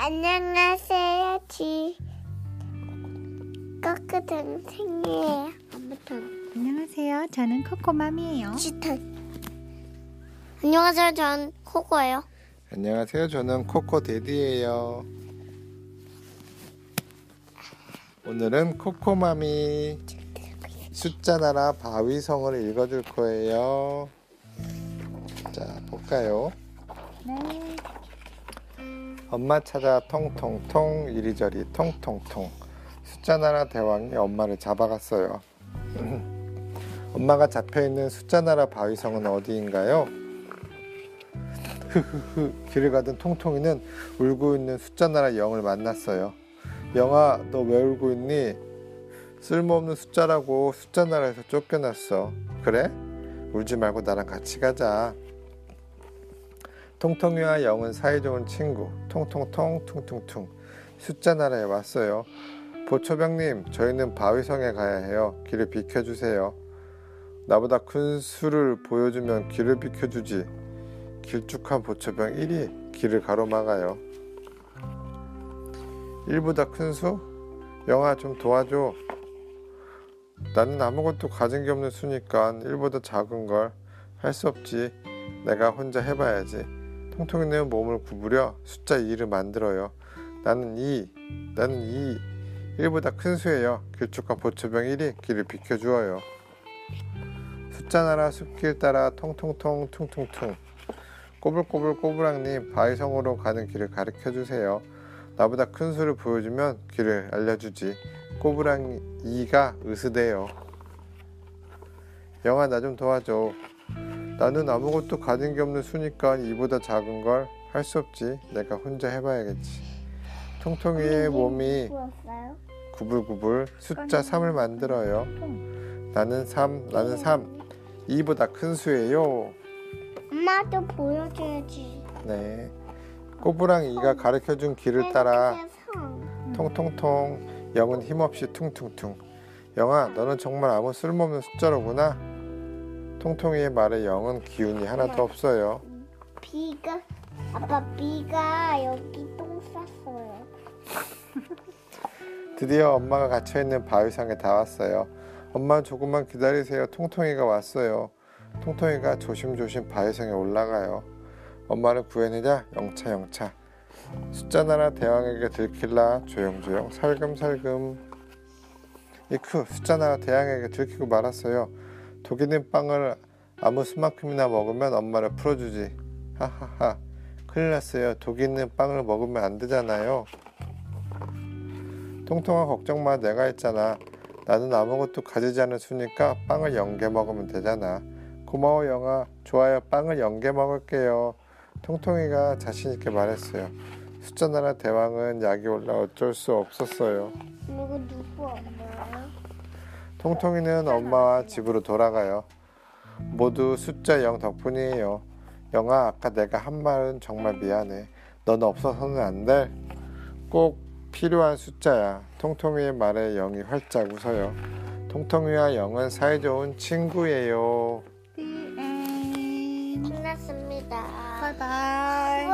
안녕하세요, 지. 거크 동생이에요. 아무튼 안녕하세요. 저는 코코맘이에요. 치탄. 안녕하세요, 전 코코예요. 안녕하세요. 저는 코코 데디예요. 오늘은 코코맘이 숫자 나라 바위성을 읽어줄 거예요. 자, 볼까요? 네. 엄마 찾아 통통통 이리저리 통통통 숫자 나라 대왕이 엄마를 잡아갔어요. 엄마가 잡혀있는 숫자 나라 바위성은 어디인가요? 흐흐흐 길을 가던 통통이는 울고 있는 숫자 나라 영을 만났어요. 영아 너 왜 울고 있니? 쓸모없는 숫자라고 숫자 나라에서 쫓겨났어. 그래? 울지 말고 나랑 같이 가자. 통통이와 영은 사이 좋은 친구 통통통 퉁퉁퉁 숫자 나라에 왔어요. 보초병님 저희는 바위성에 가야 해요. 길을 비켜주세요. 나보다 큰 수를 보여주면 길을 비켜주지. 길쭉한 보초병 1이 길을 가로막아요. 1보다 큰 수? 영아 좀 도와줘. 나는 아무것도 가진 게 없는 수니까 1보다 작은 걸 할 수 없지. 내가 혼자 해봐야지. 통통이는 몸을 구부려 숫자 2를 만들어요. 나는 2, 나는 2. 1보다 큰 수예요. 길쭉한 보초병 1이 길을 비켜주어요. 숫자 나라 숲길 따라 통통통 퉁퉁퉁. 꼬불꼬불 꼬부랑님 바위성으로 가는 길을 가르쳐 주세요. 나보다 큰 수를 보여주면 길을 알려주지. 꼬부랑 2가 으스대요. 영아 나 좀 도와줘. 나는 아무것도 가진 게 없는 수니까 이보다 작은 걸 할 수 없지. 내가 혼자 해봐야겠지. 통통이의 몸이? 구불구불 숫자 3을 만들어요. 나는 3, 나는 3. 2보다 큰 수예요. 엄마도 보여줘야지. 네. 꼬부랑 2가 가르쳐준 길을 따라. 통통통 영은 힘없이 퉁퉁퉁 영아 너는 정말 아무 쓸모없는 숫자로구나 통통이의 말에 영은 기운이 하나도 없어요. 비가 아빠 비가 여기 똥 쌌어요. 드디어 엄마가 갇혀 있는 바위상에 다 왔어요. 엄마 조금만 기다리세요. 통통이가 왔어요. 통통이가 조심조심 바위상에 올라가요. 엄마를 구해내자. 영차 영차. 숫자 나라 대왕에게 들킬라. 조용조용. 살금살금. 이크 숫자 나라 대왕에게 들키고 말았어요 독 있는 빵을 아무 수만큼이나 먹으면 엄마를 풀어주지. 하하하. 큰일 났어요. 독 있는 빵을 먹으면 안 되잖아요. 통통아 걱정 마. 내가 했잖아. 나는 아무것도 가지지 않은 수니까 빵을 연게 먹으면 되잖아. 고마워 영아. 좋아요. 빵을 연게 먹을게요. 통통이가 자신있게 말했어요. 숫자 나라 대왕은 약이 올라 어쩔 수 없었어요. 누구 엄마요? 통통이는 엄마와 집으로 돌아가요. 모두 숫자 0 덕분이에요. 영아 아까 내가 한 말은 정말 미안해. 넌 없어서는 안 돼 꼭 필요한 숫자야. 통통이의 말에 0이 활짝 웃어요. 통통이와 0은 사이좋은 친구예요. 끝났습니다. 바이바이.